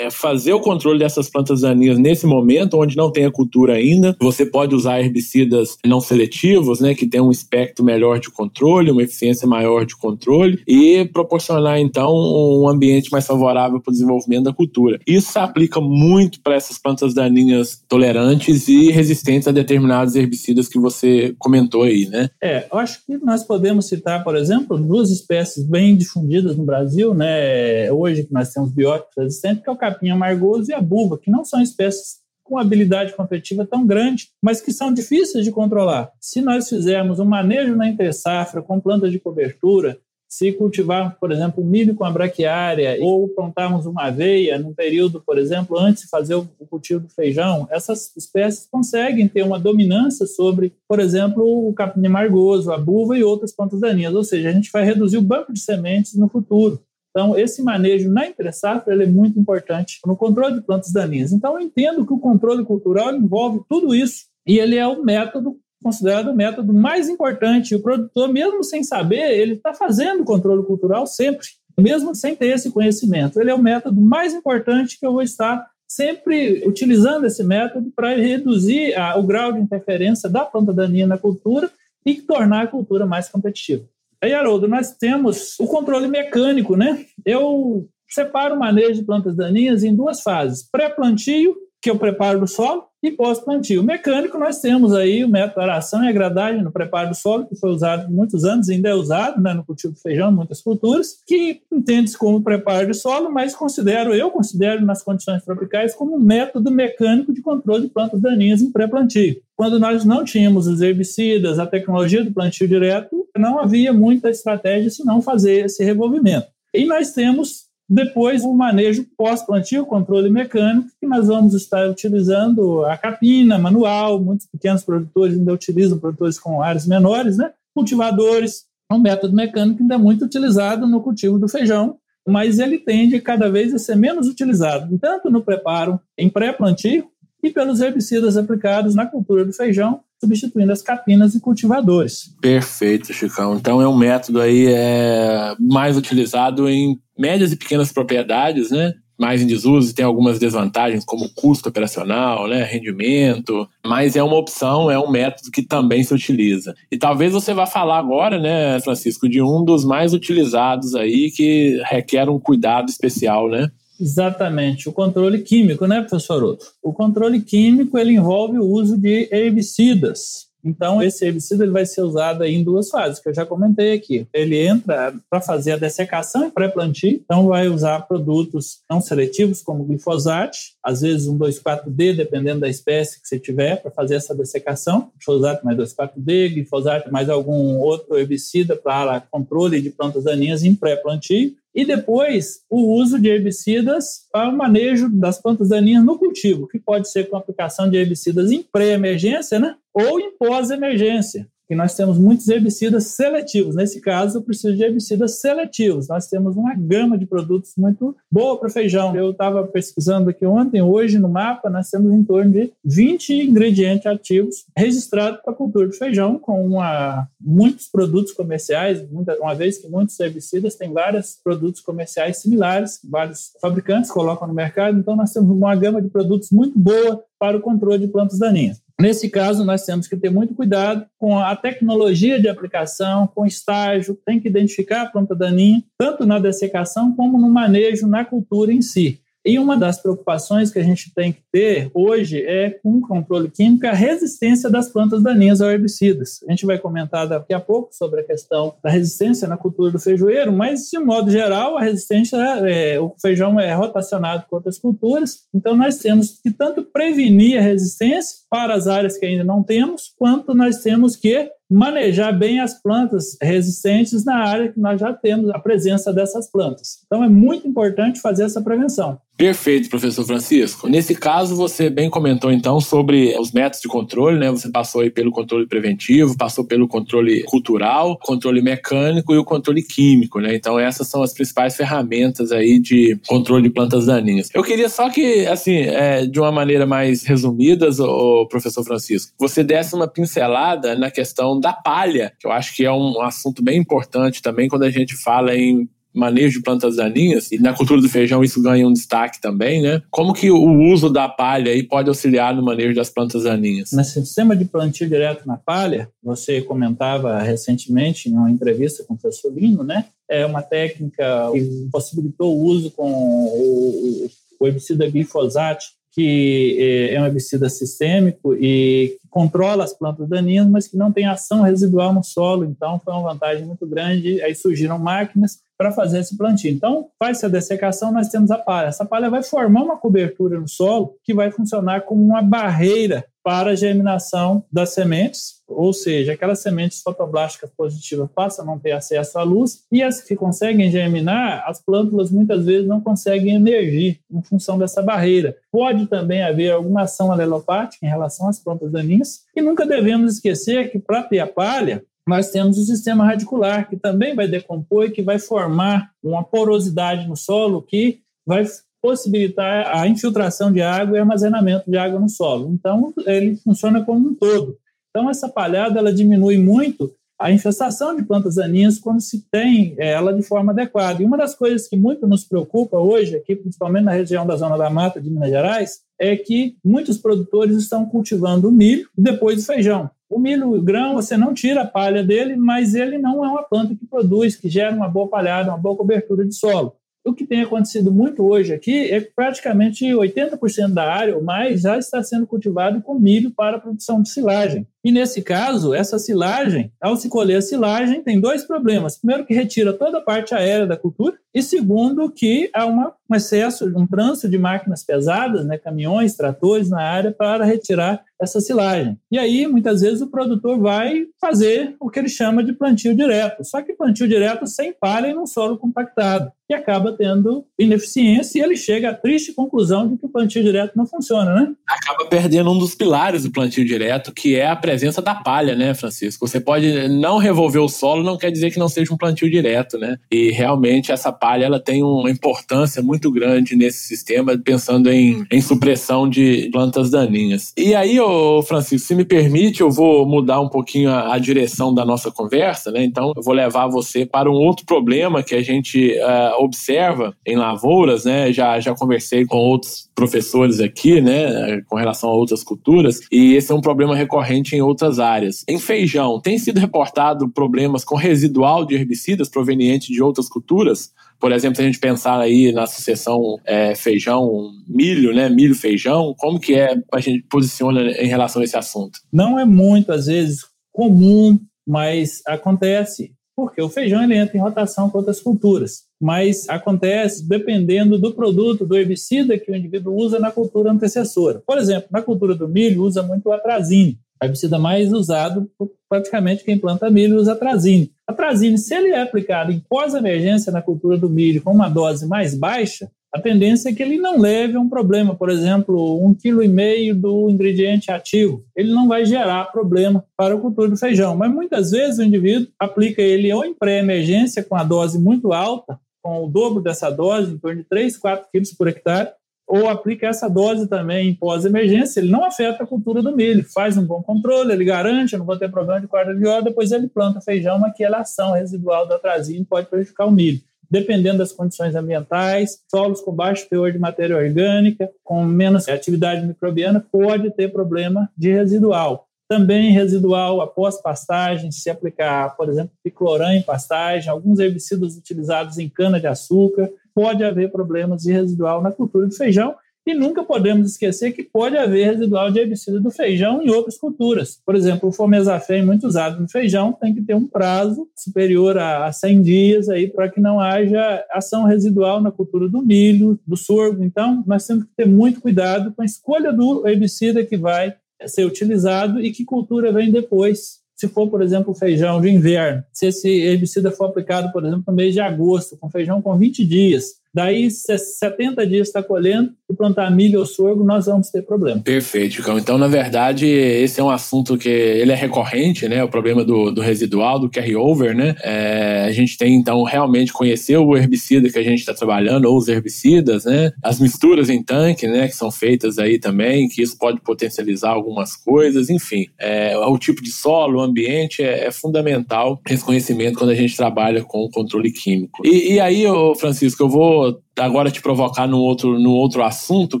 É fazer o controle dessas plantas daninhas nesse momento, onde não tem a cultura ainda. Você pode usar herbicidas não seletivos, né, que tem um espectro melhor de controle, uma eficiência maior de controle e proporcionar, então, um ambiente mais favorável para o desenvolvimento da cultura. Isso aplica muito para essas plantas daninhas tolerantes e resistentes a determinados herbicidas que você comentou aí, né? É, eu acho que nós podemos citar, por exemplo, duas espécies bem difundidas no Brasil, né? Hoje que nós temos bióticos resistentes, que é o capim amargoso e a buva, que não são espécies com habilidade competitiva tão grande, mas que são difíceis de controlar. Se nós fizermos um manejo na entre-safra com plantas de cobertura, se cultivar, por exemplo, milho com a braquiária ou plantarmos uma aveia num período, por exemplo, antes de fazer o cultivo do feijão, essas espécies conseguem ter uma dominância sobre, por exemplo, o capim amargoso, a buva e outras plantas daninhas. Ou seja, a gente vai reduzir o banco de sementes no futuro. Então, esse manejo na entre-safra é muito importante no controle de plantas daninhas. Então, eu entendo que o controle cultural envolve tudo isso e ele é o método considerado o método mais importante. O produtor, mesmo sem saber, ele está fazendo controle cultural sempre, mesmo sem ter esse conhecimento. Ele é o método mais importante que eu vou estar sempre utilizando esse método para reduzir a, o grau de interferência da planta daninha na cultura e tornar a cultura mais competitiva. Aí, Haroldo, nós temos o controle mecânico, né? Eu separo o manejo de plantas daninhas em duas fases: pré-plantio, que o preparo do solo, e pós-plantio. Mecânico, nós temos aí o método aração e a gradagem no preparo do solo, que foi usado muitos anos, ainda é usado né, no cultivo de feijão, muitas culturas, que entende-se como preparo de solo, mas considero, eu considero nas condições tropicais, como método mecânico de controle de plantas daninhas em pré-plantio. Quando nós não tínhamos os herbicidas, a tecnologia do plantio direto, não havia muita estratégia senão fazer esse revolvimento. E nós temos depois, o manejo pós-plantio, controle mecânico, que nós vamos estar utilizando a capina manual, muitos pequenos produtores ainda utilizam, produtores com áreas menores, né? cultivadores. O método mecânico ainda é muito utilizado no cultivo do feijão, mas ele tende cada vez a ser menos utilizado, tanto no preparo em pré-plantio e pelos herbicidas aplicados na cultura do feijão, substituindo as capinas e cultivadores. Perfeito, Chicão. Então é um método aí é, mais utilizado em médias e pequenas propriedades, né? mais em desuso e tem algumas desvantagens, como custo operacional, né, rendimento, mas é uma opção, é um método que também se utiliza. E talvez você vá falar agora, né, Francisco, de um dos mais utilizados aí que requer um cuidado especial, né? Exatamente, o controle químico, né, professor Otto? O controle químico ele envolve o uso de herbicidas. Então, esse herbicida ele vai ser usado em duas fases, que eu já comentei aqui. Ele entra para fazer a dessecação e pré-plantio, então vai usar produtos não seletivos, como glifosato, às vezes um 2,4-D, dependendo da espécie que você tiver, para fazer essa dessecação. Glifosato mais 2,4-D, glifosato mais algum outro herbicida para controle de plantas daninhas em pré-plantio. E depois, o uso de herbicidas para o manejo das plantas daninhas no cultivo, que pode ser com aplicação de herbicidas em pré-emergência, né? Ou em pós-emergência que nós temos muitos herbicidas seletivos. Nesse caso, eu preciso de herbicidas seletivos. Nós temos uma gama de produtos muito boa para feijão. Eu estava pesquisando aqui ontem, hoje no mapa, nós temos em torno de 20 ingredientes ativos registrados para a cultura de feijão, com uma, muitos produtos comerciais, muita, uma vez que muitos herbicidas têm vários produtos comerciais similares, vários fabricantes colocam no mercado, então nós temos uma gama de produtos muito boa para o controle de plantas daninhas. Nesse caso, nós temos que ter muito cuidado com a tecnologia de aplicação, com estágio, tem que identificar a planta daninha, tanto na dessecação como no manejo na cultura em si. E uma das preocupações que a gente tem que ter hoje é, com o controle químico, a resistência das plantas daninhas a herbicidas. A gente vai comentar daqui a pouco sobre a questão da resistência na cultura do feijoeiro, mas, de modo geral, a resistência, é, o feijão é rotacionado com outras culturas, então nós temos que tanto prevenir a resistência para as áreas que ainda não temos, quanto nós temos que manejar bem as plantas resistentes na área que nós já temos a presença dessas plantas. Então é muito importante fazer essa prevenção. Perfeito, professor Francisco. Nesse caso, você bem comentou então sobre os métodos de controle, né? Você passou aí pelo controle preventivo, passou pelo controle cultural, controle mecânico e o controle químico, né? Então essas são as principais ferramentas aí de controle de plantas daninhas. Eu queria só que, assim, é, de uma maneira mais resumida, o professor Francisco, você desse uma pincelada na questão da palha, que eu acho que é um assunto bem importante também quando a gente fala em manejo de plantas daninhas, e na cultura do feijão isso ganha um destaque também, né? Como que o uso da palha aí pode auxiliar no manejo das plantas daninhas? Nesse sistema de plantio direto na palha, você comentava recentemente em uma entrevista com o professor Lino, né? É uma técnica que possibilitou o uso com o, o herbicida glifosato que é, é um herbicida sistêmico e controla as plantas daninhas, mas que não tem ação residual no solo. Então, foi uma vantagem muito grande. Aí surgiram máquinas para fazer esse plantio. Então, faz-se a dessecação, nós temos a palha. Essa palha vai formar uma cobertura no solo que vai funcionar como uma barreira para a germinação das sementes, ou seja, aquelas sementes fotoblásticas positivas passam a não ter acesso à luz e as que conseguem germinar, as plântulas muitas vezes não conseguem emergir em função dessa barreira. Pode também haver alguma ação alelopática em relação às plantas daninhas e nunca devemos esquecer que para ter a palha, nós temos o sistema radicular, que também vai decompor e que vai formar uma porosidade no solo que vai possibilitar a infiltração de água e armazenamento de água no solo. Então, ele funciona como um todo. Então, essa palhada ela diminui muito a infestação de plantas daninhas quando se tem ela de forma adequada. E uma das coisas que muito nos preocupa hoje, aqui, principalmente na região da Zona da Mata de Minas Gerais, é que muitos produtores estão cultivando o milho depois do feijão. O milho o grão, você não tira a palha dele, mas ele não é uma planta que produz, que gera uma boa palhada, uma boa cobertura de solo. o que tem acontecido muito hoje aqui é que praticamente 80% da área ou mais já está sendo cultivado com milho para a produção de silagem. E nesse caso, essa silagem, ao se colher a silagem, tem dois problemas. Primeiro, que retira toda a parte aérea da cultura, e segundo, que há uma, um excesso, um trânsito de máquinas pesadas, né, caminhões, tratores na área para retirar essa silagem. E aí, muitas vezes, o produtor vai fazer o que ele chama de plantio direto. Só que plantio direto sem palha e num solo compactado, que acaba tendo ineficiência e ele chega à triste conclusão de que o plantio direto não funciona, né? Acaba perdendo um dos pilares do plantio direto, que é a presença da palha, né, Francisco? Você pode não revolver o solo, não quer dizer que não seja um plantio direto, né? E realmente essa palha ela tem uma importância muito grande nesse sistema, pensando em, em supressão de plantas daninhas. E aí, ô Francisco, se me permite, eu vou mudar um pouquinho a, a direção da nossa conversa, né? Então, eu vou levar você para um outro problema que a gente uh, observa em lavouras, né? Já, já conversei com outros professores aqui, né, com relação a outras culturas, e esse é um problema recorrente em outras áreas. Em feijão, tem sido reportado problemas com residual de herbicidas proveniente de outras culturas? Por exemplo, se a gente pensar aí na sucessão é, feijão, milho, né, milho, feijão, como que é a gente posiciona em relação a esse assunto? Não é muito, às vezes, comum, mas acontece, porque o feijão ele entra em rotação com outras culturas mas acontece dependendo do produto, do herbicida que o indivíduo usa na cultura antecessora. Por exemplo, na cultura do milho, usa muito o atrazine, o herbicida mais usado praticamente quem planta milho usa atrazine. Atrazine, se ele é aplicado em pós-emergência na cultura do milho com uma dose mais baixa, a tendência é que ele não leve a um problema, por exemplo, um quilo e meio do ingrediente ativo. Ele não vai gerar problema para a cultura do feijão. Mas muitas vezes o indivíduo aplica ele ou em pré-emergência com a dose muito alta, com o dobro dessa dose, em torno de 3, 4 quilos por hectare, ou aplica essa dose também em pós-emergência, ele não afeta a cultura do milho, faz um bom controle, ele garante, eu não vou ter problema de quarta de hora, depois ele planta feijão, mas aquela ação residual da atrazina pode prejudicar o milho. Dependendo das condições ambientais, solos com baixo teor de matéria orgânica, com menos atividade microbiana, pode ter problema de residual. Também residual após pastagem, se aplicar, por exemplo, picloram em pastagem, alguns herbicidas utilizados em cana-de-açúcar, pode haver problemas de residual na cultura do feijão e nunca podemos esquecer que pode haver residual de herbicida do feijão em outras culturas. Por exemplo, o fomezafém, muito usado no feijão, tem que ter um prazo superior a 100 dias aí para que não haja ação residual na cultura do milho, do sorgo. Então, nós temos que ter muito cuidado com a escolha do herbicida que vai ser utilizado e que cultura vem depois. Se for, por exemplo, feijão de inverno, se esse herbicida for aplicado, por exemplo, no mês de agosto, com feijão com 20 dias, Daí, 70 dias está colhendo e plantar milho ou sorgo, nós vamos ter problema. Perfeito, Cão. Então, na verdade, esse é um assunto que ele é recorrente, né? O problema do, do residual, do carry-over, né? É, a gente tem, então, realmente conhecer o herbicida que a gente está trabalhando, ou os herbicidas, né? As misturas em tanque, né? Que são feitas aí também, que isso pode potencializar algumas coisas, enfim. É, o tipo de solo, o ambiente, é, é fundamental esse conhecimento quando a gente trabalha com o controle químico. E, e aí, Francisco, eu vou agora te provocar no outro, no outro assunto,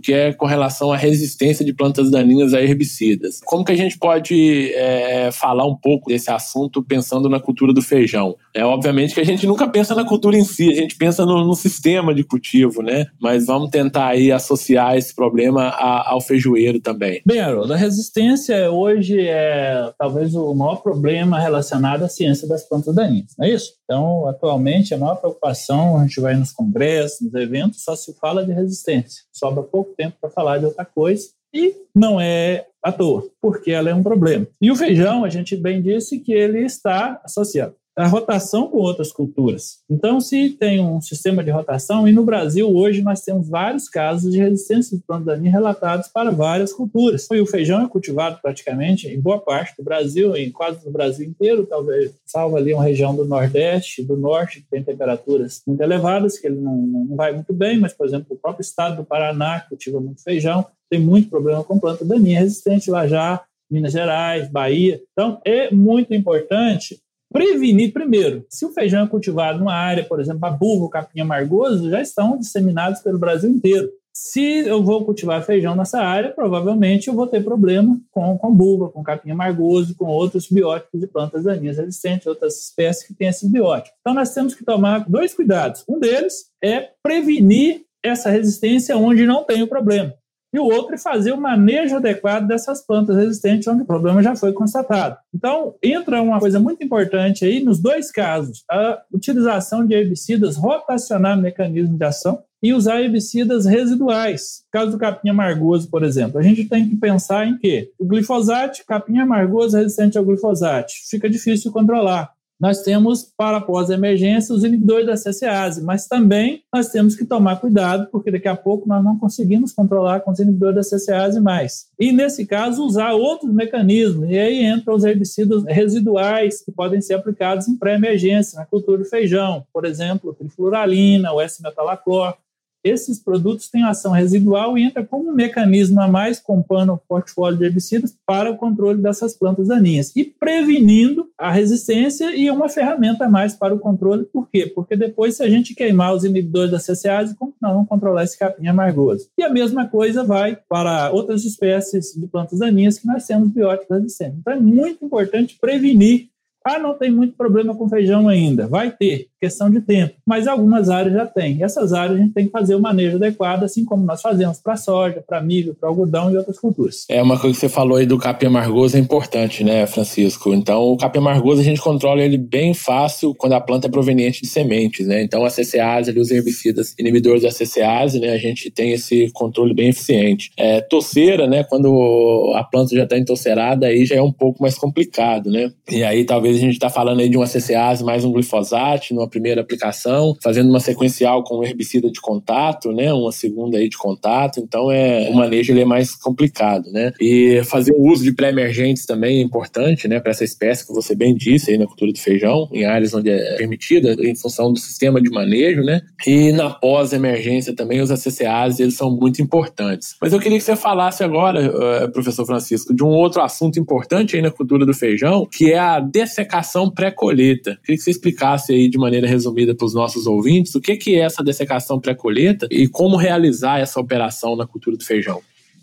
que é com relação à resistência de plantas daninhas a herbicidas. Como que a gente pode é, falar um pouco desse assunto pensando na cultura do feijão? É obviamente que a gente nunca pensa na cultura em si, a gente pensa no, no sistema de cultivo, né? Mas vamos tentar aí associar esse problema a, ao feijoeiro também. Bem, Haroldo, a resistência hoje é talvez o maior problema relacionado à ciência das plantas daninhas, não é isso? Então, atualmente, a maior preocupação, a gente vai nos congressos, nos eventos, só se fala de resistência. Sobra pouco tempo para falar de outra coisa. E não é à toa, porque ela é um problema. E o feijão, a gente bem disse que ele está associado a rotação com outras culturas. Então, se tem um sistema de rotação, e no Brasil hoje nós temos vários casos de resistência de planta daninha relatados para várias culturas. E o feijão é cultivado praticamente em boa parte do Brasil, em quase no Brasil inteiro, talvez, salvo ali uma região do Nordeste, do Norte, que tem temperaturas muito elevadas, que ele não, não vai muito bem, mas, por exemplo, o próprio estado do Paraná cultiva muito feijão, tem muito problema com planta daninha resistente lá já, Minas Gerais, Bahia. Então, é muito importante prevenir primeiro. Se o feijão é cultivado numa área, por exemplo, a burro, capim amargoso, já estão disseminados pelo Brasil inteiro. Se eu vou cultivar feijão nessa área, provavelmente eu vou ter problema com, com buva, com capim amargoso, com outros bióticos de plantas daninhas resistentes, outras espécies que têm esses bióticos. Então, nós temos que tomar dois cuidados. Um deles é prevenir essa resistência onde não tem o problema e o outro é fazer o manejo adequado dessas plantas resistentes onde o problema já foi constatado. Então, entra uma coisa muito importante aí, nos dois casos, a utilização de herbicidas, rotacionar o mecanismo de ação e usar herbicidas residuais. No caso do capim amargoso, por exemplo, a gente tem que pensar em que o glifosato, capim amargoso resistente ao glifosato, fica difícil controlar nós temos para pós-emergência os inibidores da CCase, mas também nós temos que tomar cuidado, porque daqui a pouco nós não conseguimos controlar com os inibidores da CCase mais. E nesse caso, usar outros mecanismos, e aí entram os herbicidas residuais que podem ser aplicados em pré-emergência, na cultura de feijão, por exemplo, trifluralina, o S-metalaclor, esses produtos têm ação residual e entra como um mecanismo a mais compando o portfólio de herbicidas para o controle dessas plantas daninhas e prevenindo a resistência e uma ferramenta a mais para o controle. Por quê? Porque depois, se a gente queimar os inibidores da CCase, nós vamos controlar esse capim amargoso? E a mesma coisa vai para outras espécies de plantas daninhas que nós temos bióticos resistentes. Então, é muito importante prevenir ah, não tem muito problema com feijão ainda. Vai ter, questão de tempo. Mas algumas áreas já tem. E essas áreas a gente tem que fazer o manejo adequado, assim como nós fazemos para soja, para milho, para algodão e outras culturas. É uma coisa que você falou aí do capim amargoso é importante, né, Francisco? Então, o capim amargoso a gente controla ele bem fácil quando a planta é proveniente de sementes, né? Então, a CCase, os herbicidas inibidores da CCase, né, a gente tem esse controle bem eficiente. É, toceira, né, quando a planta já está entocerada, aí já é um pouco mais complicado, né? E aí talvez a gente está falando aí de uma CCase mais um glifosato numa primeira aplicação, fazendo uma sequencial com herbicida de contato, né? Uma segunda aí de contato. Então é o manejo ele é mais complicado, né? E fazer o uso de pré-emergentes também é importante, né? Para essa espécie que você bem disse aí na cultura do feijão, em áreas onde é permitida, em função do sistema de manejo, né? E na pós-emergência também os ACCAs eles são muito importantes. Mas eu queria que você falasse agora, eh, professor Francisco, de um outro assunto importante aí na cultura do feijão, que é a dessecação pré-colheita. Queria que você explicasse aí de maneira resumida para os nossos ouvintes o que, que é essa dessecação pré-colheita e como realizar essa operação na cultura do feijão.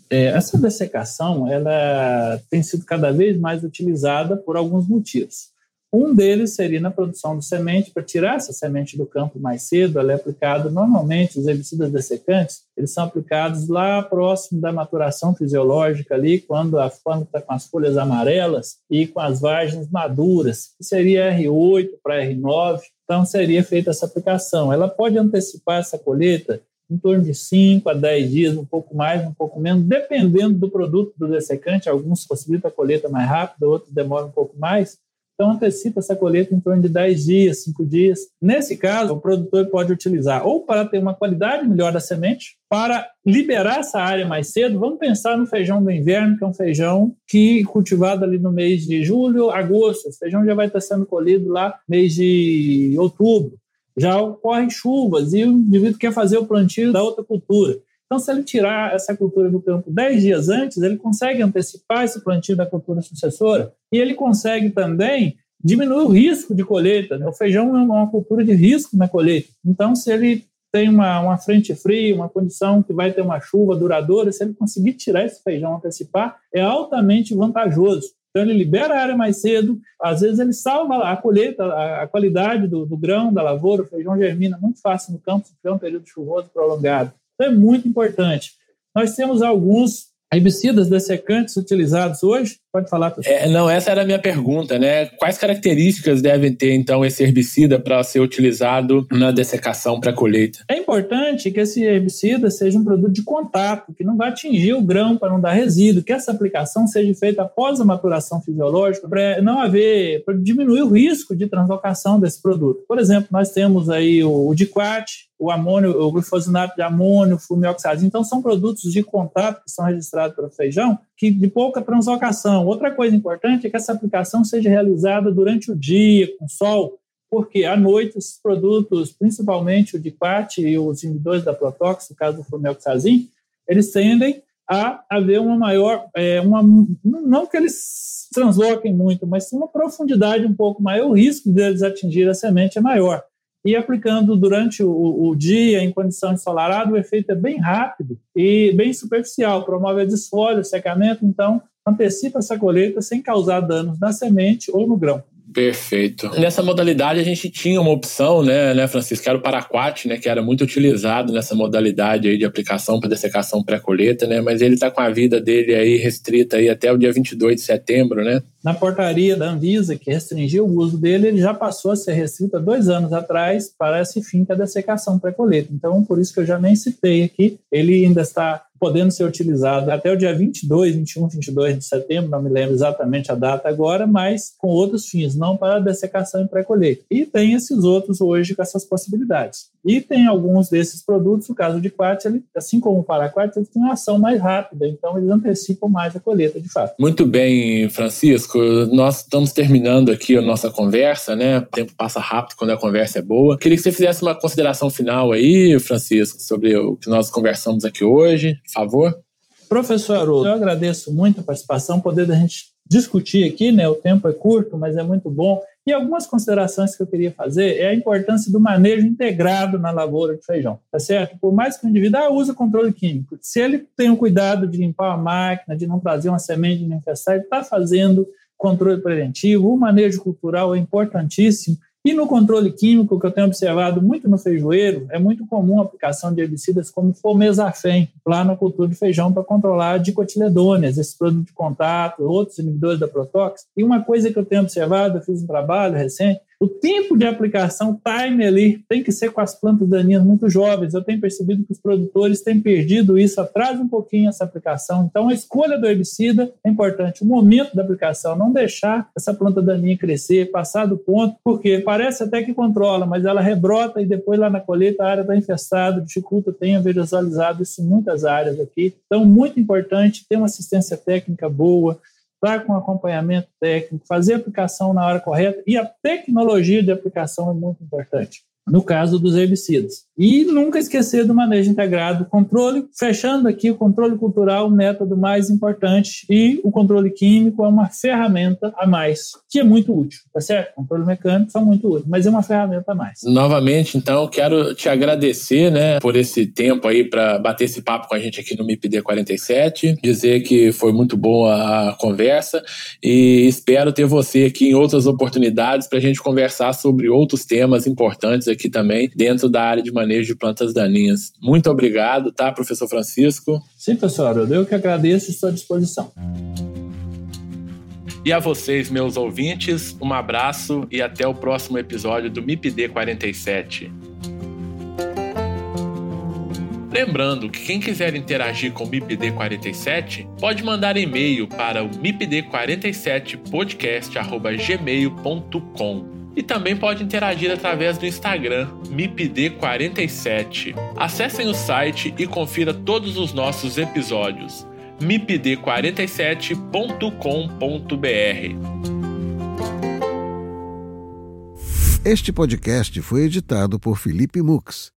É, essa dessecação ela tem sido cada vez mais utilizada por alguns motivos. Um deles seria na produção de semente, para tirar essa semente do campo mais cedo, ela é aplicada normalmente, os herbicidas dessecantes, eles são aplicados lá próximo da maturação fisiológica ali, quando a planta está com as folhas amarelas e com as vagens maduras, que seria R8 para R9, então seria feita essa aplicação. Ela pode antecipar essa colheita em torno de 5 a 10 dias, um pouco mais, um pouco menos, dependendo do produto do dessecante, alguns possibilitam a colheita mais rápida, outros demoram um pouco mais, então, antecipa essa colheita em torno de 10 dias, 5 dias. Nesse caso, o produtor pode utilizar ou para ter uma qualidade melhor da semente, para liberar essa área mais cedo. Vamos pensar no feijão do inverno, que é um feijão que cultivado ali no mês de julho, agosto. Esse feijão já vai estar sendo colhido lá mês de outubro. Já ocorrem chuvas e o indivíduo quer fazer o plantio da outra cultura. Então, se ele tirar essa cultura do campo 10 dias antes, ele consegue antecipar esse plantio da cultura sucessora e ele consegue também diminuir o risco de colheita. Né? O feijão é uma cultura de risco na colheita. Então, se ele tem uma, uma frente fria, uma condição que vai ter uma chuva duradoura, se ele conseguir tirar esse feijão antecipar, é altamente vantajoso. Então, ele libera a área mais cedo, às vezes ele salva a colheita, a, a qualidade do, do, grão, da lavoura, o feijão germina muito fácil no campo, se tiver um período chuvoso prolongado. Então é muito importante. Nós temos alguns herbicidas dessecantes utilizados hoje? Pode falar. É, não, essa era a minha pergunta, né? Quais características devem ter, então, esse herbicida para ser utilizado na dessecação para colheita? É importante que esse herbicida seja um produto de contato, que não vai atingir o grão para não dar resíduo, que essa aplicação seja feita após a maturação fisiológica, para não haver, para diminuir o risco de translocação desse produto. Por exemplo, nós temos aí o, o o amônio, o glufosinato de amônio, o fumioxazina. Então, são produtos de contato que são registrados para o feijão, que de pouca translocação. Outra coisa importante é que essa aplicação seja realizada durante o dia, com sol, porque à noite esses produtos, principalmente o diquat e os inibidores da protox, no caso do fumioxazin, eles tendem a haver uma maior, é, uma, não que eles transloquem muito, mas uma profundidade um pouco maior, o risco deles atingir a semente é maior. E aplicando durante o, o, dia em condição ensolarada, o efeito é bem rápido e bem superficial, promove a desfolha, secamento, então antecipa essa colheita sem causar danos na semente ou no grão. Perfeito. Nessa modalidade a gente tinha uma opção, né, né Francisco, que era o paraquat, né, que era muito utilizado nessa modalidade aí de aplicação para dessecação pré-colheita, né, mas ele está com a vida dele aí restrita aí até o dia 22 de setembro, né? Na portaria da Anvisa, que restringiu o uso dele, ele já passou a ser restrito há dois anos atrás para esse fim que é a dessecação pré-colheita. Então, por isso que eu já nem citei aqui, ele ainda está podendo ser utilizado até o dia 22, 21, 22 de setembro, não me lembro exatamente a data agora, mas com outros fins, não para dessecação e pré-colheita. E tem esses outros hoje com essas possibilidades. E tem alguns desses produtos, o caso de quartzo, ele, assim como o paraquartzo, ele tem uma ação mais rápida, então eles antecipam mais a colheita, de fato. Muito bem, Francisco. Nós estamos terminando aqui a nossa conversa, né? O tempo passa rápido quando a conversa é boa. Queria que você fizesse uma consideração final aí, Francisco, sobre o que nós conversamos aqui hoje favor? Professor Haroldo, eu agradeço muito a participação, poder da gente discutir aqui, né? O tempo é curto, mas é muito bom. E algumas considerações que eu queria fazer é a importância do manejo integrado na lavoura de feijão, tá certo? Por mais que o indivíduo ah, use controle químico, se ele tem o cuidado de limpar a máquina, de não trazer uma semente de infestar, ele está fazendo controle preventivo, o manejo cultural é importantíssimo e no controle químico, que eu tenho observado muito no feijoeiro, é muito comum a aplicação de herbicidas como fomezafem, lá na cultura de feijão, para controlar dicotiledôneas, esses produtos de contato, outros inibidores da protox. E uma coisa que eu tenho observado, eu fiz um trabalho recente, o tempo de aplicação, time ali, tem que ser com as plantas daninhas muito jovens. Eu tenho percebido que os produtores têm perdido isso, atrasa um pouquinho essa aplicação. Então, a escolha do herbicida é importante. O momento da aplicação, não deixar essa planta daninha crescer, passar do ponto, porque parece até que controla, mas ela rebrota e depois lá na colheita a área está infestada, dificulta, tenho visualizado isso em muitas áreas aqui. Então, muito importante ter uma assistência técnica boa, estar com acompanhamento técnico, fazer a aplicação na hora correta e a tecnologia de aplicação é muito importante. No caso dos herbicidas. E nunca esquecer do manejo integrado, controle, fechando aqui o controle cultural, o método mais importante, e o controle químico é uma ferramenta a mais, que é muito útil, tá certo? Controle mecânico são muito úteis, mas é uma ferramenta a mais. Novamente, então, quero te agradecer, né, por esse tempo aí para bater esse papo com a gente aqui no MIPD 47, dizer que foi muito boa a conversa e espero ter você aqui em outras oportunidades para a gente conversar sobre outros temas importantes aqui também dentro da área de manejo manejo de plantas daninhas. Muito obrigado, tá, professor Francisco? Sim, professor, eu que agradeço e estou à disposição. E a vocês, meus ouvintes, um abraço e até o próximo episódio do MIPD 47. Lembrando que quem quiser interagir com o MIPD 47 pode mandar e-mail para o mipd47podcast@gmail.com e também pode interagir através do Instagram MIPD47. Acessem o site e confira todos os nossos episódios mipd47.com.br. Este podcast foi editado por Felipe Mux